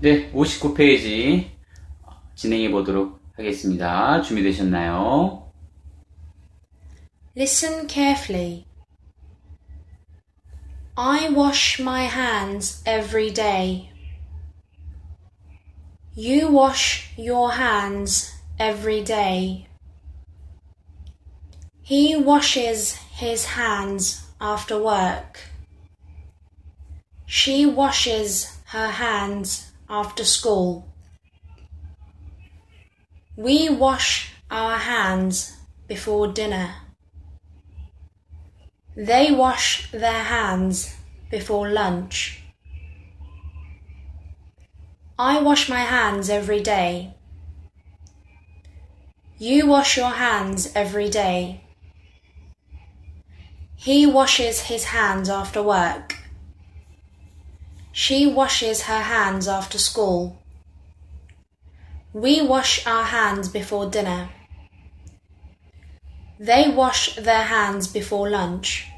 네, 59페이지 진행해 보도록 하겠습니다. 준비되셨나요? Listen carefully. I wash my hands every day. You wash your hands every day. He washes his hands after work. She washes her hands after school. We wash our hands before dinner. They wash their hands before lunch. I wash my hands every day. You wash your hands every day. He washes his hands after work. She washes her hands after school. We wash our hands before dinner. They wash their hands before lunch.